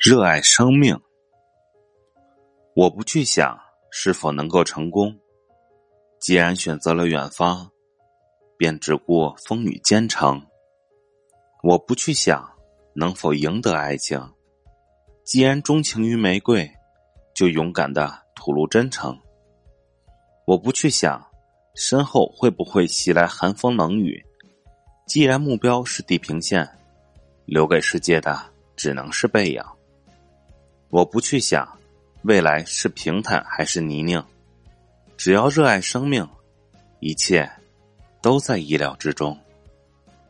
热爱生命，我不去想是否能够成功。既然选择了远方，便只顾风雨兼程。我不去想能否赢得爱情。既然钟情于玫瑰，就勇敢的吐露真诚。我不去想身后会不会袭来寒风冷雨。既然目标是地平线，留给世界的只能是背影。我不去想未来是平坦还是泥泞，只要热爱生命，一切都在意料之中。